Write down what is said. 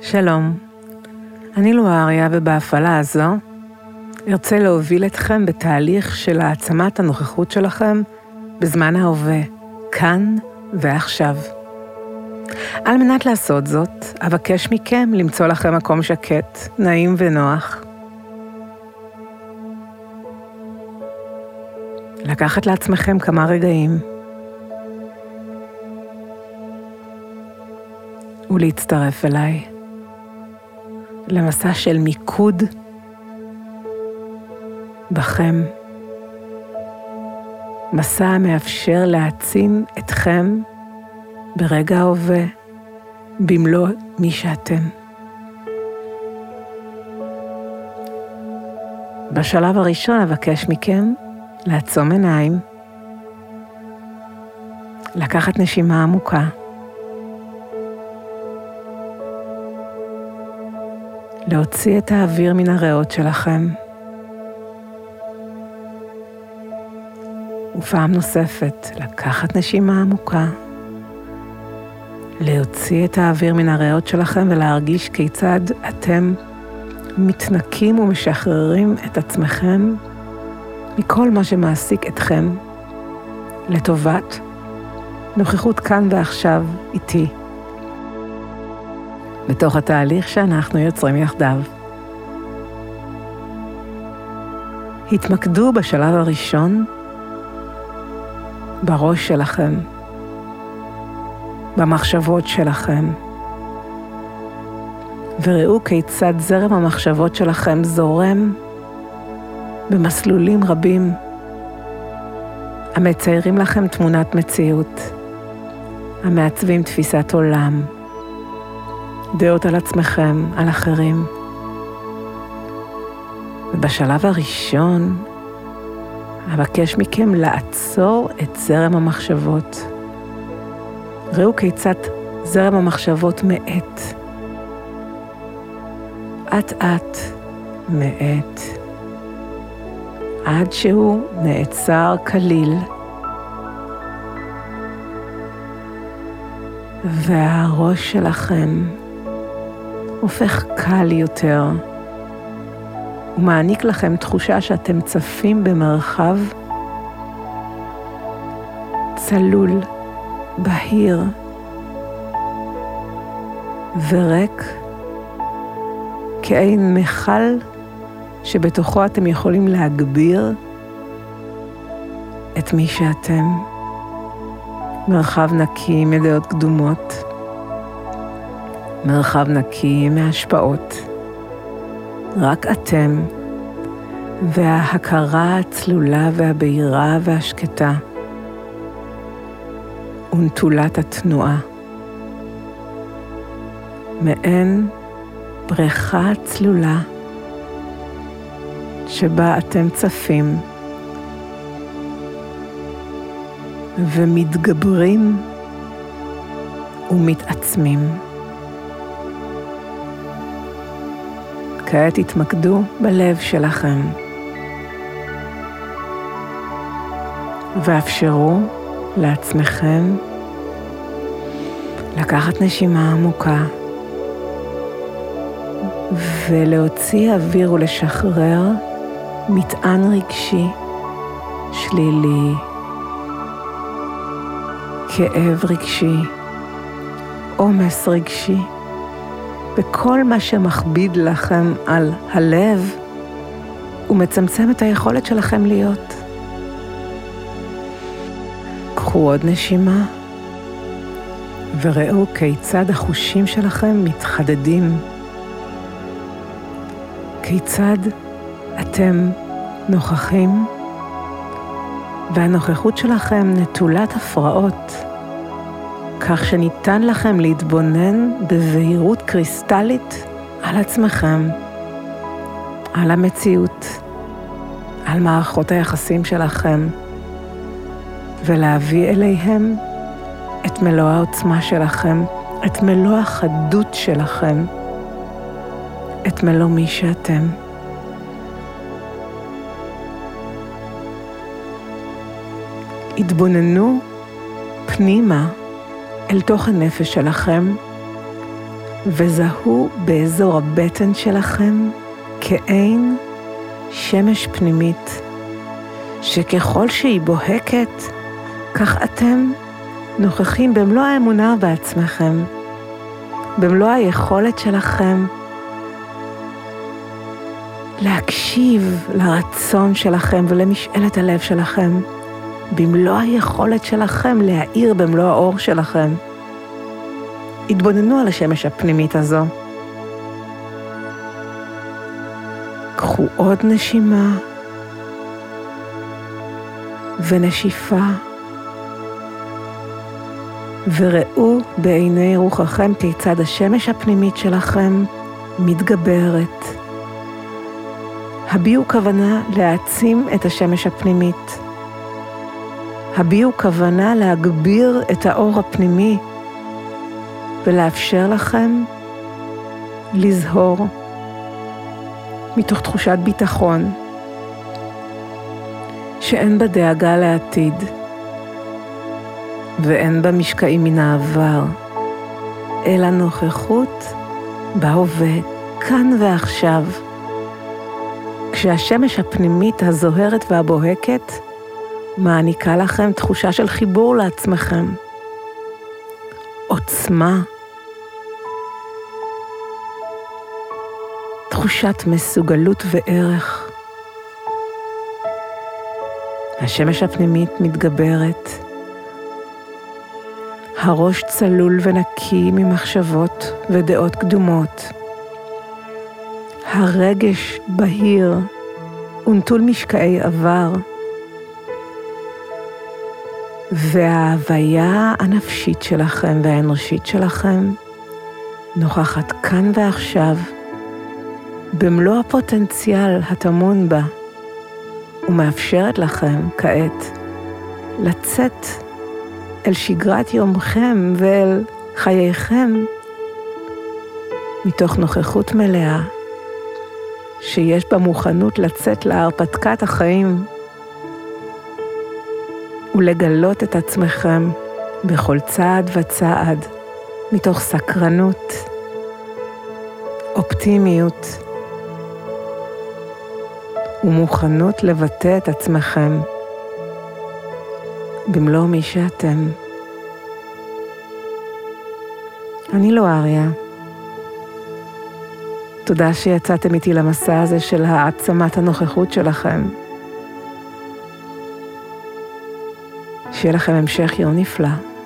שלום, אני לואריה ובהפעלה הזו ארצה להוביל אתכם בתהליך של העצמת הנוכחות שלכם בזמן ההווה, כאן ועכשיו. על מנת לעשות זאת, אבקש מכם למצוא לכם מקום שקט, נעים ונוח. לקחת לעצמכם כמה רגעים ולהצטרף אליי. למסע של מיקוד בכם. מסע המאפשר להעצים אתכם ברגע ההווה, במלוא מי שאתם. בשלב הראשון אבקש מכם לעצום עיניים, לקחת נשימה עמוקה. להוציא את האוויר מן הריאות שלכם. ופעם נוספת, לקחת נשימה עמוקה, להוציא את האוויר מן הריאות שלכם ולהרגיש כיצד אתם מתנקים ומשחררים את עצמכם מכל מה שמעסיק אתכם לטובת נוכחות כאן ועכשיו איתי. בתוך התהליך שאנחנו יוצרים יחדיו. התמקדו בשלב הראשון בראש שלכם, במחשבות שלכם, וראו כיצד זרם המחשבות שלכם זורם במסלולים רבים המציירים לכם תמונת מציאות, המעצבים תפיסת עולם, דעות על עצמכם, על אחרים. ובשלב הראשון, אבקש מכם לעצור את זרם המחשבות. ראו כיצד זרם המחשבות מאט. אט-אט מאט. עד שהוא נעצר כליל. והראש שלכם הופך קל יותר ומעניק לכם תחושה שאתם צפים במרחב צלול, בהיר וריק, כעין מכל שבתוכו אתם יכולים להגביר את מי שאתם. מרחב נקי מדעות קדומות, מרחב נקי מהשפעות. רק אתם וההכרה הצלולה והבהירה והשקטה ונטולת התנועה. מעין בריכה צלולה שבה אתם צפים ומתגברים ומתעצמים. כעת התמקדו בלב שלכם. ואפשרו לעצמכם לקחת נשימה עמוקה ולהוציא אוויר ולשחרר מטען רגשי שלילי, כאב רגשי, עומס רגשי. וכל מה שמכביד לכם על הלב ומצמצם את היכולת שלכם להיות. קחו עוד נשימה וראו כיצד החושים שלכם מתחדדים. כיצד אתם נוכחים והנוכחות שלכם נטולת הפרעות. כך שניתן לכם להתבונן בבהירות קריסטלית על עצמכם, על המציאות, על מערכות היחסים שלכם, ולהביא אליהם את מלוא העוצמה שלכם, את מלוא החדות שלכם, את מלוא מי שאתם. התבוננו פנימה אל תוך הנפש שלכם וזהו באזור הבטן שלכם כעין שמש פנימית, שככל שהיא בוהקת, כך אתם נוכחים במלוא האמונה בעצמכם, במלוא היכולת שלכם להקשיב לרצון שלכם ולמשאלת הלב שלכם, במלוא היכולת שלכם להאיר במלוא האור שלכם. התבוננו על השמש הפנימית הזו. קחו עוד נשימה ונשיפה, וראו בעיני רוחכם כיצד השמש הפנימית שלכם מתגברת. הביעו כוונה להעצים את השמש הפנימית. הביעו כוונה להגביר את האור הפנימי ולאפשר לכם לזהור מתוך תחושת ביטחון שאין בה דאגה לעתיד ואין בה משקעים מן העבר, אלא נוכחות בהווה, כאן ועכשיו. כשהשמש הפנימית הזוהרת והבוהקת מעניקה לכם תחושה של חיבור לעצמכם, עוצמה, תחושת מסוגלות וערך. השמש הפנימית מתגברת, הראש צלול ונקי ממחשבות ודעות קדומות. הרגש בהיר ונטול משקעי עבר. וההוויה הנפשית שלכם והאנושית שלכם נוכחת כאן ועכשיו במלוא הפוטנציאל הטמון בה ומאפשרת לכם כעת לצאת אל שגרת יומכם ואל חייכם מתוך נוכחות מלאה שיש בה מוכנות לצאת להרפתקת החיים ולגלות את עצמכם בכל צעד וצעד, מתוך סקרנות, אופטימיות ומוכנות לבטא את עצמכם במלוא מי שאתם. אני לא אריה. תודה שיצאתם איתי למסע הזה של העצמת הנוכחות שלכם. שיהיה לכם המשך יום נפלא.